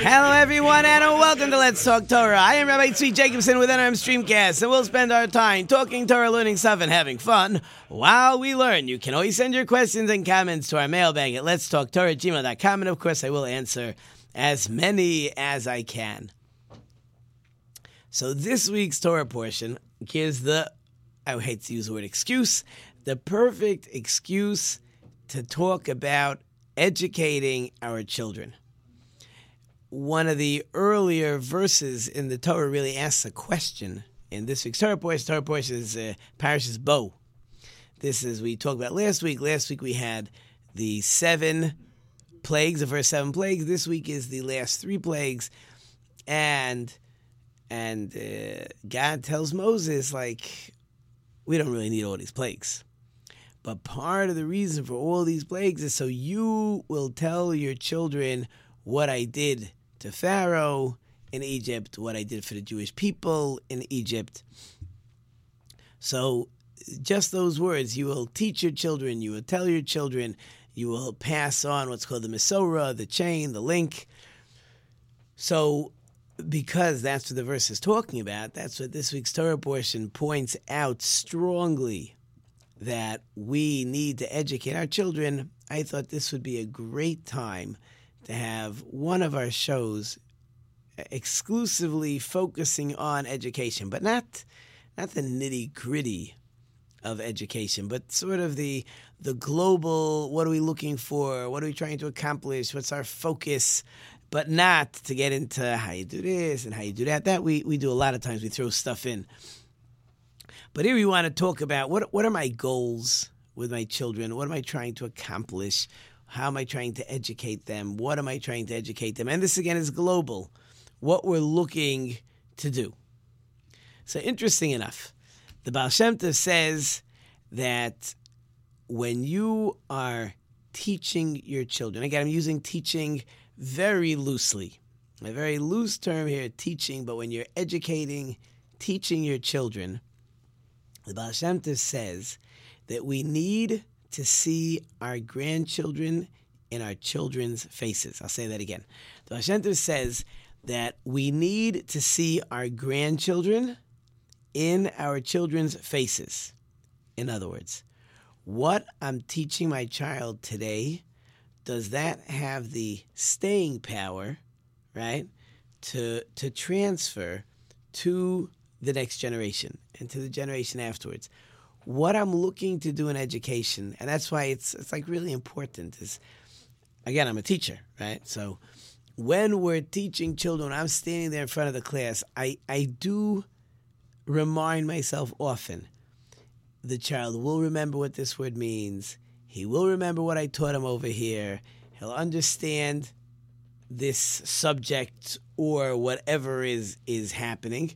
Hello, everyone, and welcome to Let's Talk Torah. I am Rabbi Tzvi Jacobson with NRM Streamcast, and we'll spend our time talking Torah, learning stuff, and having fun while we learn. You can always send your questions and comments to our mailbag at Let's Talk Torah gmail.com, and of course, I will answer as many as I can. So, this week's Torah portion gives the, I hate to use the word excuse, the perfect excuse to talk about educating our children. One of the earlier verses in the Torah really asks a question. In this week's Torah portion, Torah portion is uh, Bo. This is we talked about last week. Last week we had the seven plagues, the first seven plagues. This week is the last three plagues, and and uh, God tells Moses like, we don't really need all these plagues. But part of the reason for all these plagues is so you will tell your children what I did to Pharaoh in Egypt, what I did for the Jewish people in Egypt. So, just those words, you will teach your children, you will tell your children, you will pass on what's called the Masorah, the chain, the link. So, because that's what the verse is talking about, that's what this week's Torah portion points out strongly that we need to educate our children, I thought this would be a great time to have one of our shows exclusively focusing on education, but not not the nitty gritty of education, but sort of the the global. What are we looking for? What are we trying to accomplish? What's our focus? But not to get into how you do this and how you do that. That we we do a lot of times. We throw stuff in. But here we want to talk about what what are my goals with my children? What am I trying to accomplish? How am I trying to educate them? What am I trying to educate them? And this again is global. What we're looking to do. So interesting enough, the Baal Shem Tov says that when you are teaching your children, again, I'm using teaching very loosely, a very loose term here, teaching, but when you're educating, teaching your children, the Baal Shem Tov says that we need to see our grandchildren in our children's faces. I'll say that again. The Baal Shem Tov says that we need to see our grandchildren in our children's faces. In other words, what I'm teaching my child today, does that have the staying power, right, to to transfer to the next generation and to the generation afterwards. What I'm looking to do in education, and that's why it's it's like really important is again, I'm a teacher, right? So when we're teaching children, I'm standing there in front of the class, I, I do remind myself often the child will remember what this word means. He will remember what I taught him over here. He'll understand this subject or whatever is is happening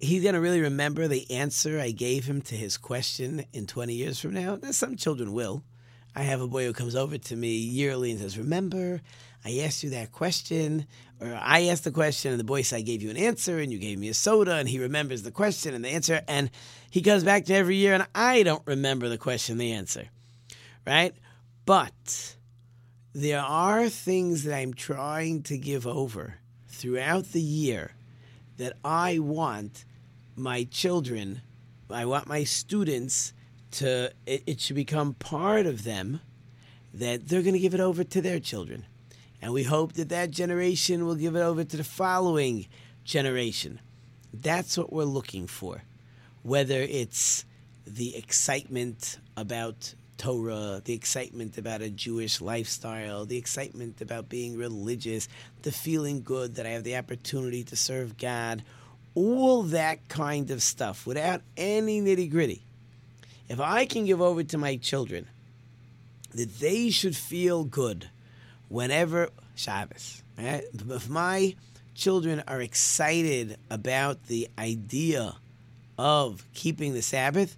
he's going to really remember the answer I gave him to his question in 20 years from now. some children will. I have a boy who comes over to me yearly and says, Remember, I asked you that question, or I asked the question, and the boy said, I gave you an answer, and you gave me a soda, and he remembers the question and the answer, and he comes back to every year, and I don't remember the question, the answer, right? But there are things that I'm trying to give over throughout the year that I want my children, I want my students to, it, it should become part of them that they're going to give it over to their children. And we hope that that generation will give it over to the following generation. That's what we're looking for. Whether it's the excitement about Torah, the excitement about a Jewish lifestyle, the excitement about being religious, the feeling good that I have the opportunity to serve God, all that kind of stuff without any nitty gritty. If I can give over to my children that they should feel good whenever Shabbos, right? if my children are excited about the idea of keeping the Sabbath,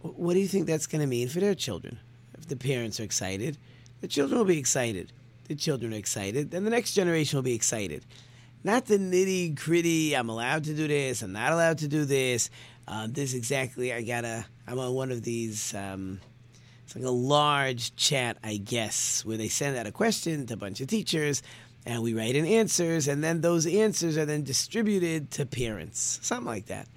what do you think that's going to mean for their children? If the parents are excited, the children will be excited. The children are excited, then the next generation will be excited. Not the nitty gritty. I'm allowed to do this. I'm not allowed to do this. Uh, this exactly. I gotta. I'm on one of these. Um, it's like a large chat, I guess, where they send out a question to a bunch of teachers, and we write in answers, and then those answers are then distributed to parents, something like that.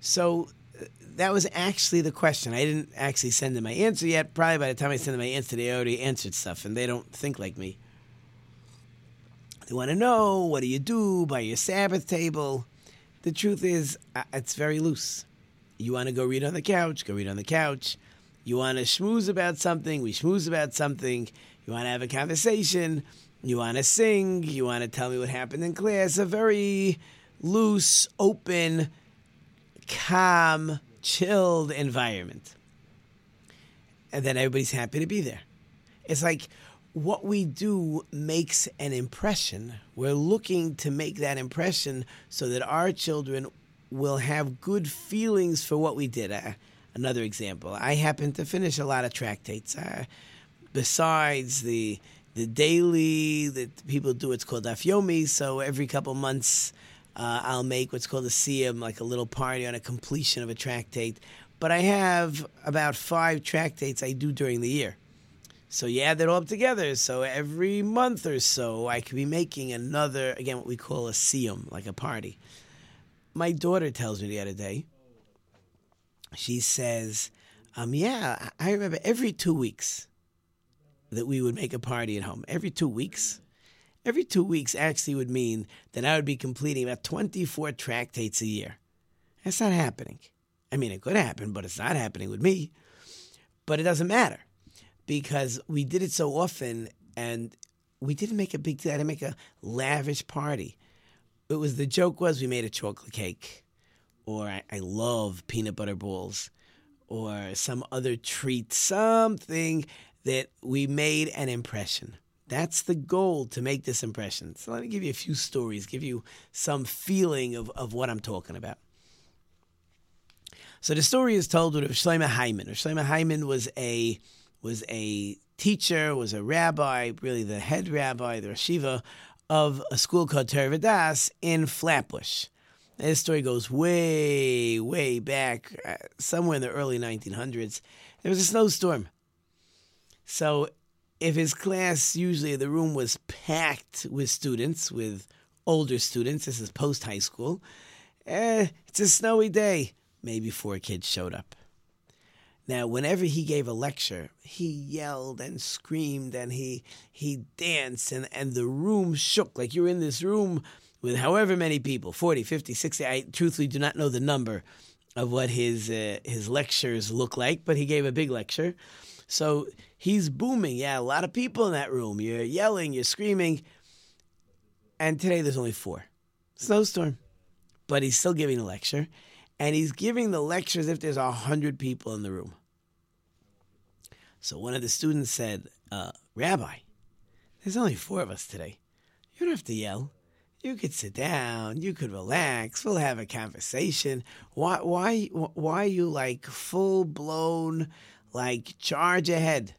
So uh, that was actually the question. I didn't actually send them my answer yet. Probably by the time I send them my answer, they already answered stuff, and they don't think like me. They want to know what do you do by your Sabbath table. The truth is, uh, it's very loose. You want to go read on the couch, go read on the couch. You want to schmooze about something, we schmooze about something. You want to have a conversation, you want to sing, you want to tell me what happened in class. A very loose, open, calm, chilled environment. And then everybody's happy to be there. It's like what we do makes an impression. We're looking to make that impression so that our children will have good feelings for what we did. Uh, another example, I happen to finish a lot of tractates. Uh, besides the the daily that people do, it's called Daf Yomi. So every couple months, uh, I'll make what's called a siyum, like a little party on a completion of a tractate. But I have about five tractates I do during the year. So you add that all up together. So every month or so, I could be making another, again, what we call a siyum, like a party. My daughter tells me the other day, she says, um, yeah, I remember every two weeks that we would make a party at home. Every two weeks. Every two weeks actually would mean that I would be completing about 24 tractates a year. That's not happening. I mean, it could happen, but it's not happening with me. But it doesn't matter because we did it so often and we didn't make a big deal. I didn't make a lavish party. It was the joke was we made a chocolate cake, or I, I love peanut butter balls, or some other treat, something that we made an impression. That's the goal to make this impression. So let me give you a few stories, give you some feeling of, of what I'm talking about. So the story is told with Shlomo Heiman. Shlomo Heiman was a was a teacher, was a rabbi, really the head rabbi, the Rosh Yeshiva of a school called Torah Vodaas in Flatbush. This story goes way, way back, uh, somewhere in the early 1900s. There was a snowstorm. So, if his class, usually the room was packed with students, with older students, this is post high school, eh, it's a snowy day. Maybe four kids showed up. Now, whenever he gave a lecture, he yelled and screamed and he he danced and, and the room shook like you're in this room with however many people 40, 50, 60. I truthfully do not know the number of what his uh, his lectures look like, but he gave a big lecture. So he's booming. Yeah, a lot of people in that room. You're yelling, you're screaming. And today there's only four. Snowstorm. But he's still giving a lecture. And he's giving the lecture as if there's a hundred people in the room. So one of the students said, uh, Rabbi, there's only four of us today. You don't have to yell. You could sit down. You could relax. We'll have a conversation. Why? Why? Why are you like full blown, like charge ahead?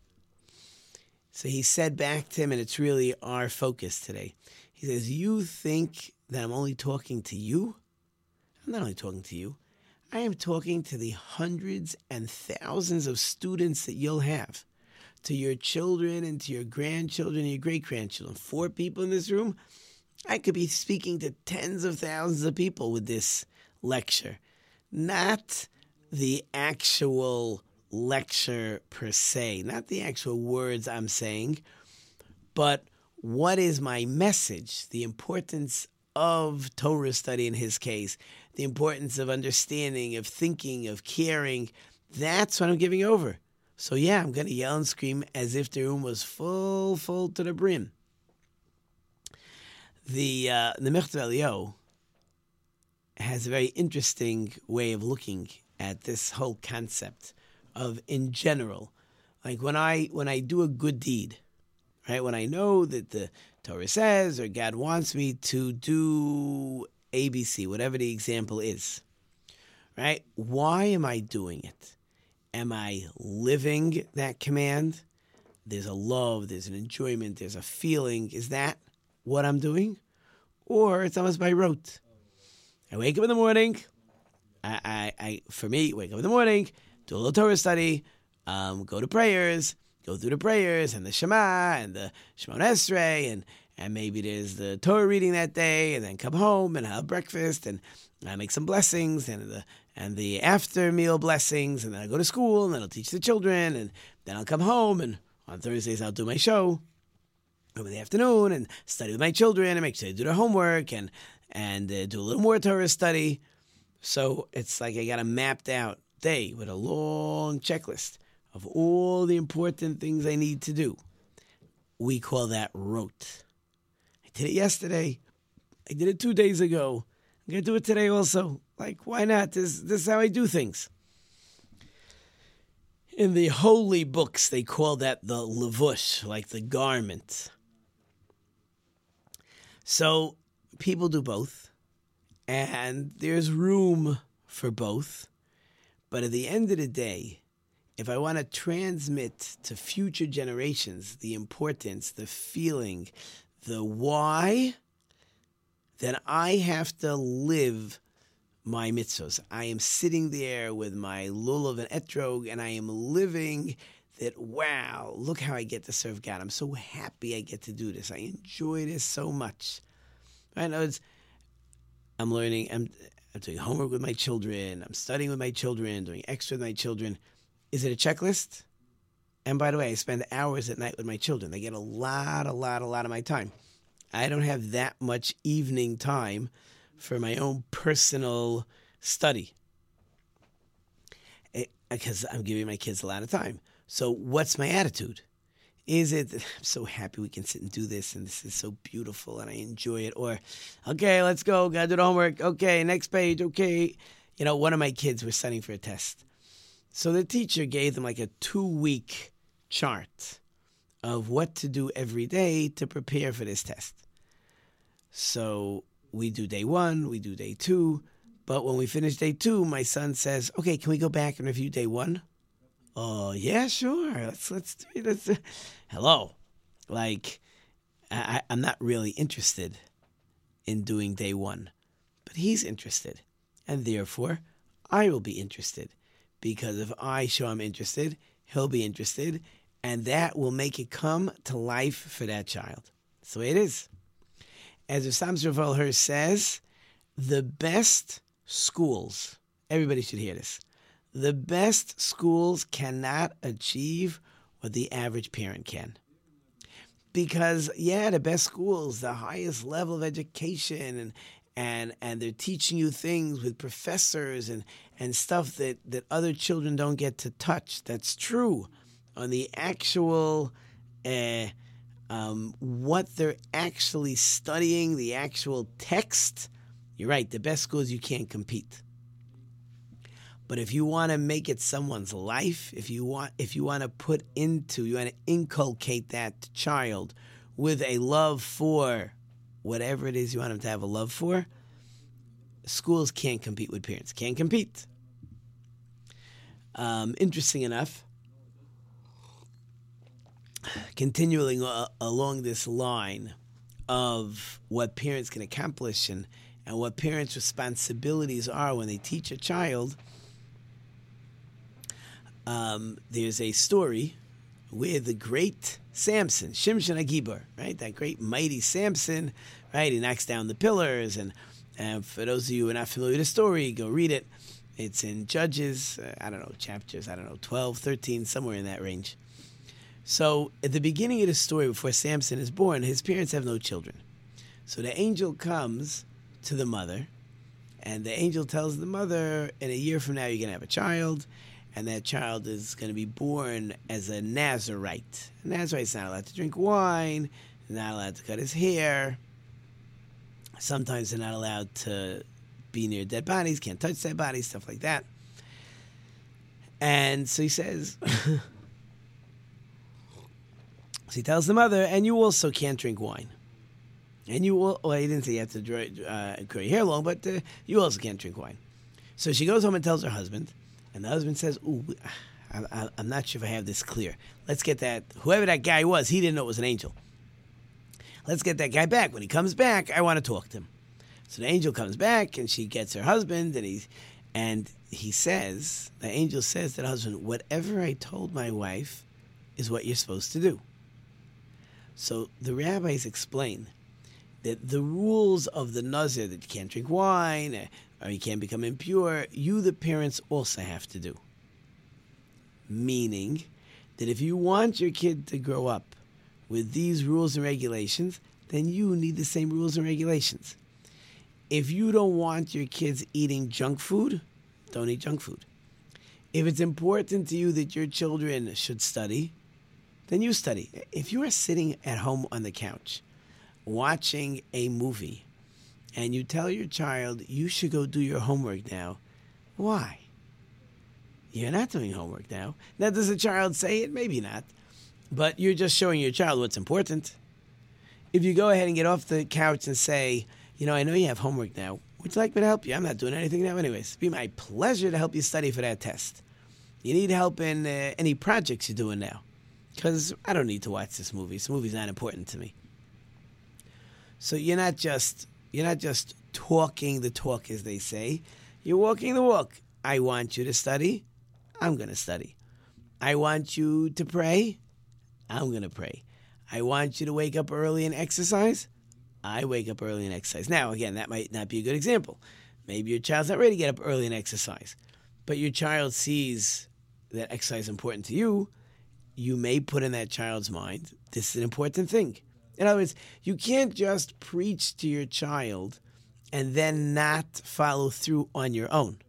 So he said back to him, and it's really our focus today. He says, "You think that I'm only talking to you? I'm not only talking to you. I am talking to the hundreds and thousands of students that you'll have, to your children and to your grandchildren and your great grandchildren. Four people in this room. I could be speaking to tens of thousands of people with this lecture, not the actual lecture per se, not the actual words I'm saying, but what is my message, the importance of Torah study in his case, the importance of understanding, of thinking, of caring. That's what I'm giving over. So yeah, I'm going to yell and scream as if the room was full, full to the brim. The uh, the Michtav MeEliyahu has a very interesting way of looking at this whole concept of in general, like when I when I do a good deed, right? When I know that the Torah says or God wants me to do ABC, whatever the example is. Right? Why am I doing it? Am I living that command? There's a love, there's an enjoyment, there's a feeling. Is that what I'm doing? Or it's almost by rote. I wake up in the morning. I, I, I for me, wake up in the morning, do a little Torah study, um, go to prayers, go through the prayers and the Shema and the Shemoneh Esrei and and maybe there's the Torah reading that day, and then come home and have breakfast and I make some blessings and the and the after meal blessings, and then I go to school and then I'll teach the children, and then I'll come home and on Thursdays I'll do my show over the afternoon and study with my children and make sure they do their homework and and uh, do a little more Torah study. So it's like I got a mapped out day with a long checklist of all the important things I need to do. We call that rote. I did it yesterday. I did it two days ago. I'm gonna do it today also. Like, why not? This, this is how I do things. In the holy books, they call that the levush, like the garment. So people do both, and there's room for both. But at the end of the day, if I want to transmit to future generations the importance, the feeling, the why, then I have to live my mitzvahs. I am sitting there with my lulav and etrog, and I am living that, wow, look how I get to serve God. I'm so happy I get to do this. I enjoy this so much. I know it's, I'm learning, I'm, I'm doing homework with my children, I'm studying with my children, doing extra with my children. Is it a checklist? And by the way, I spend hours at night with my children. They get a lot, a lot, a lot of my time. I don't have that much evening time for my own personal study eh, because I'm giving my kids a lot of time. So, what's my attitude? Is it I'm so happy we can sit and do this and this is so beautiful and I enjoy it? Or, okay, let's go, gotta do the homework. Okay, next page. Okay. You know, one of my kids was studying for a test. So the teacher gave them like a two week chart of what to do every day to prepare for this test. So we do day one, we do day two. But when we finish day two, my son says, "Okay, can we go back and review day one?" Oh yeah, sure. Let's let's do. Let's, hello, like I, I'm not really interested in doing day one, but he's interested, and therefore I will be interested because if I show I'm interested, he'll be interested, and that will make it come to life for that child. So it is. As Sam Raval says, the best schools, everybody should hear this, the best schools cannot achieve what the average parent can. Because, yeah, the best schools, the highest level of education, and, and, and they're teaching you things with professors and, and stuff that, that other children don't get to touch. That's true. On the actual uh, um, what they're actually studying, the actual text, you're right, the best schools you can't compete. But if you want to make it someone's life, if you want if you want to put into, you want to inculcate that child with a love for whatever it is you want them to have a love for, schools can't compete with parents. Can't compete. Um, interesting enough, continuing uh, along this line of what parents can accomplish and, and what parents' responsibilities are when they teach a child, um, there's a story where the great Samson, Shimshon HaGibor, right, that great mighty Samson, right, he knocks down the pillars. And, and for those of you who are not familiar with the story, go read it. It's in Judges, uh, I don't know, chapters, I don't know, 12, 13, somewhere in that range. So at the beginning of the story, before Samson is born, his parents have no children. So the angel comes to the mother, and the angel tells the mother, in a year from now, you're going to have a child, and that child is going to be born as a Nazarite. A Nazarite's not allowed to drink wine, not allowed to cut his hair. Sometimes they're not allowed to be near dead bodies, can't touch dead bodies, stuff like that. And so he says, So he tells the mother, and you also can't drink wine. And you will, well, he didn't say you have to draw, uh, your hair long, but uh, you also can't drink wine. So she goes home and tells her husband, and the husband says, Ooh, I, I'm not sure if I have this clear. Let's get that, whoever that guy was, he didn't know it was an angel. Let's get that guy back. When he comes back, I want to talk to him. So the angel comes back, and she gets her husband, and he, and he says, the angel says to the husband, Whatever I told my wife is what you're supposed to do. So the rabbis explain that the rules of the nazir that you can't drink wine or you can't become impure, you the parents also have to do. Meaning that if you want your kid to grow up with these rules and regulations, then you need the same rules and regulations. If you don't want your kids eating junk food, don't eat junk food. If it's important to you that your children should study, then you study. If you are sitting at home on the couch watching a movie and you tell your child you should go do your homework now, why? You're not doing homework now. Now, does the child say it? Maybe not. But you're just showing your child what's important. If you go ahead and get off the couch and say, you know, I know you have homework now. Would you like me to help you? I'm not doing anything now, anyways. It'd be my pleasure to help you study for that test. You need help in uh, any projects you're doing now. Because I don't need to watch this movie. This movie's not important to me. So you're not just you're not just talking the talk, as they say. You're walking the walk. I want you to study. I'm going to study. I want you to pray. I'm going to pray. I want you to wake up early and exercise. I wake up early and exercise. Now, again, that might not be a good example. Maybe your child's not ready to get up early and exercise, but your child sees that exercise is important to you. You may put in that child's mind, this is an important thing. In other words, you can't just preach to your child and then not follow through on your own.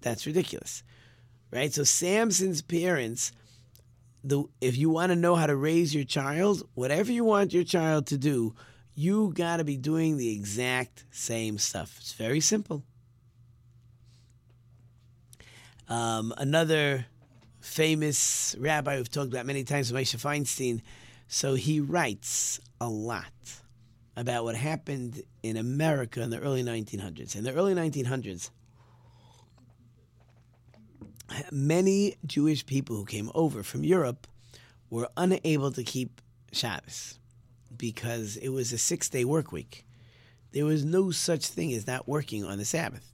That's ridiculous. Right? So Samson's parents the if you want to know how to raise your child, whatever you want your child to do, you got to be doing the exact same stuff. It's very simple. Um, another famous rabbi we've talked about many times, Moshe Feinstein. So he writes a lot about what happened in America in the early 1900s. In the early 1900s, many Jewish people who came over from Europe were unable to keep Shabbos because it was a six day work week. There was no such thing as not working on the Sabbath.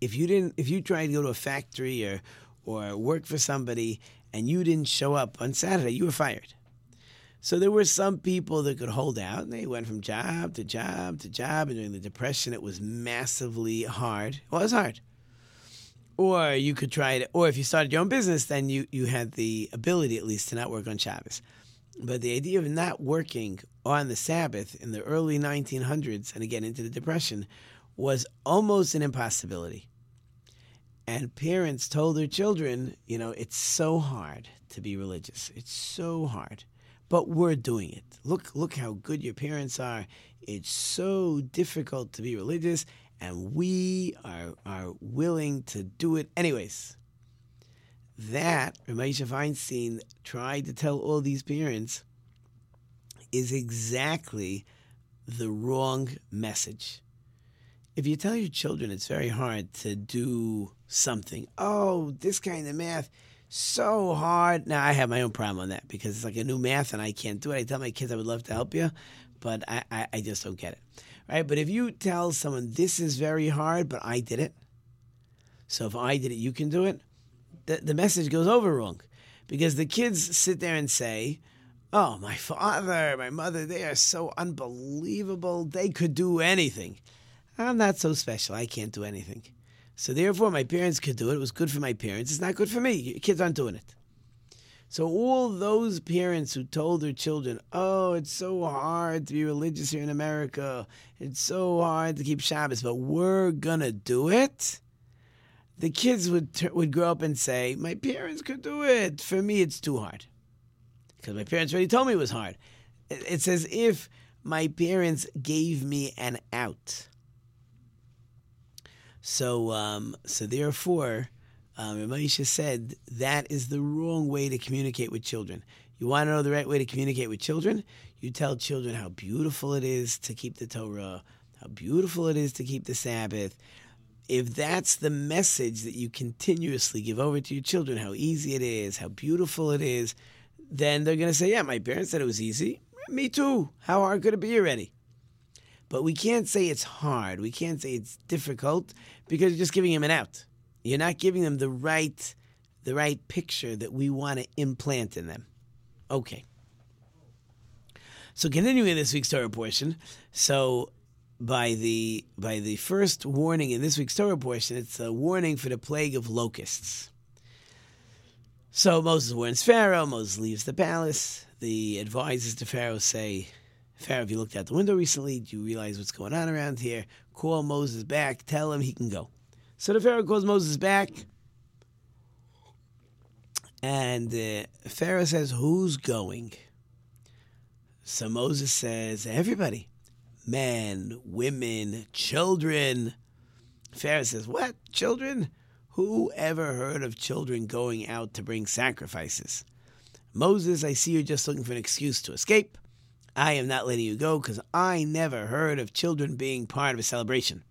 If you didn't, if you tried to go to a factory or or work for somebody and you didn't show up on Saturday, you were fired. So there were some people that could hold out, and they went from job to job to job. And during the Depression, it was massively hard. Well, it was hard. Or you could try it, or if you started your own business, then you, you had the ability at least to not work on Shabbos. But the idea of not working on the Sabbath in the early 1900s and again into the Depression was almost an impossibility. And parents told their children, you know, it's so hard to be religious. It's so hard. But we're doing it. Look, look how good your parents are. It's so difficult to be religious, and we are, are willing to do it anyways. That, Rav Moshe Feinstein tried to tell all these parents, is exactly the wrong message. If you tell your children it's very hard to do something, oh, this kind of math, so hard. Now I have my own problem on that because it's like a new math and I can't do it. I tell my kids I would love to help you, but I, I, I just don't get it. Right? But if you tell someone this is very hard, but I did it, so if I did it, you can do it. The, the message goes over wrong because the kids sit there and say, "Oh, my father, my mother, they are so unbelievable. They could do anything. I'm not so special. I can't do anything." So therefore, my parents could do it. It was good for my parents. It's not good for me. Kids aren't doing it. So all those parents who told their children, "Oh, it's so hard to be religious here in America. It's so hard to keep Shabbos, but we're gonna do it." The kids would would grow up and say, "My parents could do it. For me, it's too hard." Because my parents already told me it was hard. It's as if my parents gave me an out. So, um, so therefore, um, said that is the wrong way to communicate with children. You want to know the right way to communicate with children? You tell children how beautiful it is to keep the Torah, how beautiful it is to keep the Sabbath. If that's the message that you continuously give over to your children, how easy it is, how beautiful it is, then they're going to say, Yeah, my parents said it was easy. Me too. How hard could it be already? But we can't say it's hard. We can't say it's difficult because you're just giving them an out. You're not giving them the right, the right picture that we want to implant in them. Okay. So continuing this week's Torah portion, so by the by the first warning in this week's Torah portion, it's a warning for the plague of locusts. So Moses warns Pharaoh. Moses leaves the palace. The advisors to Pharaoh say, Pharaoh, have you looked out the window recently, do you realize what's going on around here? Call Moses back. Tell him he can go. So the Pharaoh calls Moses back. And uh, Pharaoh says, Who's going? So Moses says, Everybody men, women, children. Pharaoh says, What? Children? Who ever heard of children going out to bring sacrifices? Moses, I see you're just looking for an excuse to escape. I am not letting you go because I never heard of children being part of a celebration.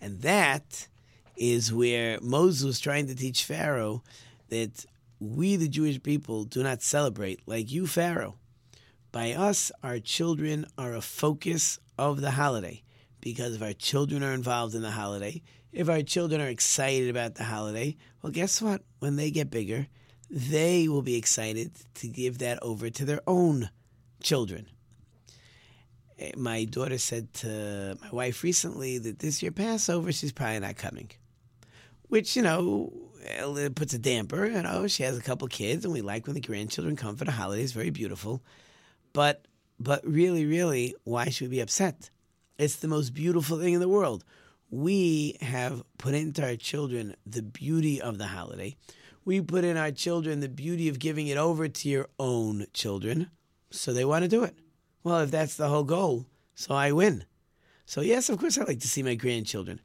And that is where Moses was trying to teach Pharaoh that we, the Jewish people, do not celebrate like you, Pharaoh. By us, our children are a focus of the holiday because if our children are involved in the holiday, if our children are excited about the holiday, well, guess what? When they get bigger, they will be excited to give that over to their own children. Eh, my daughter said to my wife recently that this year Passover, she's probably not coming. Which, you know, puts a damper. You know, she has a couple kids, and we like when the grandchildren come for the holidays. Very beautiful. But, but really, really, why should we be upset? It's the most beautiful thing in the world. We have put into our children the beauty of the holiday. We put in our children the beauty of giving it over to your own children so they want to do it. Well, if that's the whole goal, so I win. So, yes, of course, I like to see my grandchildren.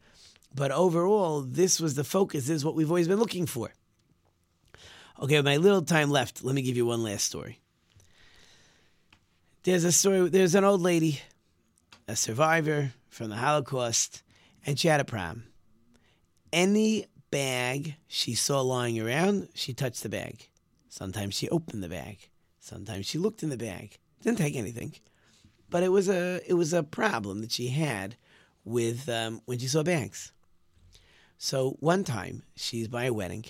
But overall, this was the focus. This is what we've always been looking for. Okay, my little time left. Let me give you one last story. There's a story, there's an old lady, a survivor from the Holocaust, and she had a problem. Any bag she saw lying around, she touched the bag. Sometimes she opened the bag. Sometimes she looked in the bag, didn't take anything, but it was a it was a problem that she had with um, when she saw bags. So one time she's by a wedding,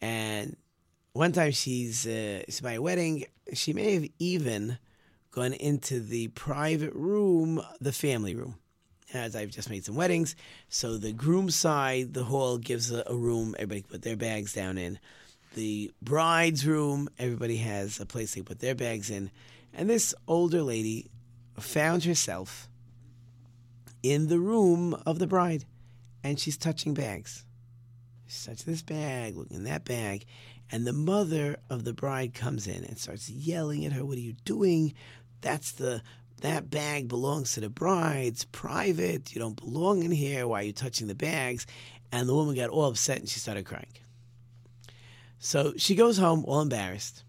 and one time she's uh, she's by a wedding. She may have even gone into the private room, the family room. As I've just made some weddings, so the groom side, the hall gives a, a room. Everybody put their bags down in the bride's room. Everybody has a place they put their bags in. And this older lady found herself in the room of the bride and she's touching bags. She's touching this bag, looking in that bag. And the mother of the bride comes in and starts yelling at her, What are you doing? That's the that bag belongs to the bride. It's private. You don't belong in here. Why are you touching the bags? And the woman got all upset and she started crying. So she goes home all embarrassed,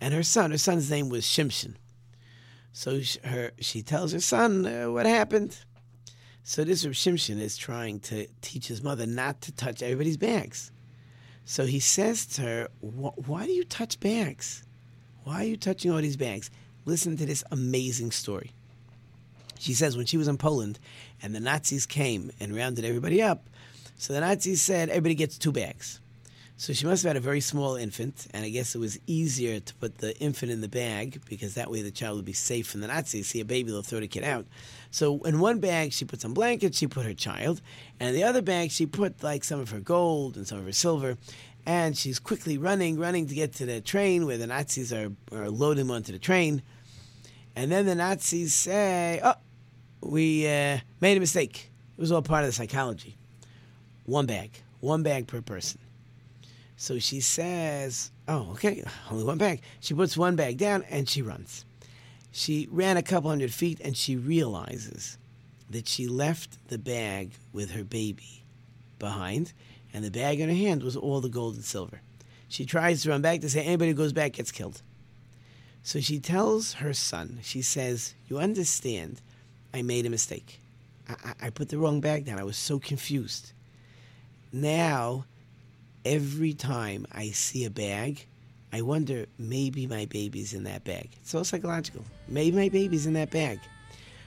and her son, her son's name was Shimshon. So she, her, she tells her son uh, what happened. So this Reb Shimshon is trying to teach his mother not to touch everybody's bags. So he says to her, "Why do you touch bags? Why are you touching all these bags?" Listen to this amazing story. She says when she was in Poland and the Nazis came and rounded everybody up, so the Nazis said everybody gets two bags. So she must have had a very small infant, and I guess it was easier to put the infant in the bag because that way the child would be safe from the Nazis. See a baby, they'll throw the kid out. So in one bag, she put some blankets, she put her child, and in the other bag, she put like some of her gold and some of her silver. And she's quickly running, running to get to the train where the Nazis are, are loading onto the train. And then the Nazis say, Oh, we uh, made a mistake. It was all part of the psychology. One bag, one bag per person. So she says, Oh, okay, only one bag. She puts one bag down and she runs. She ran a couple hundred feet and she realizes that she left the bag with her baby behind, and the bag in her hand was all the gold and silver. She tries to run back to say anybody who goes back gets killed. So she tells her son, she says, You understand, I made a mistake. I, I, I put the wrong bag down. I was so confused. Now, every time I see a bag, I wonder maybe my baby's in that bag. It's all psychological. Maybe my baby's in that bag.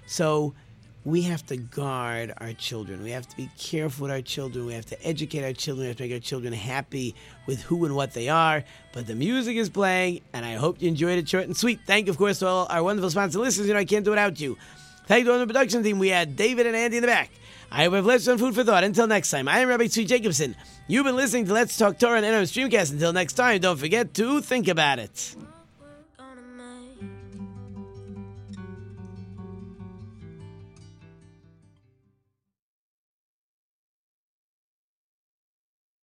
So we have to guard our children. We have to be careful with our children. We have to educate our children. We have to make our children happy with who and what they are. But the music is playing, and I hope you enjoyed it short and sweet. Thank you, of course, to all our wonderful sponsor listeners. You know, I can't do it without you. Thank you to the production team. We had David and Andy in the back. I hope I've left some food for thought. Until next time, I am Rabbi Tzvi Jacobson. You've been listening to Let's Talk Torah and NO Streamcast. Until next time, don't forget to think about it.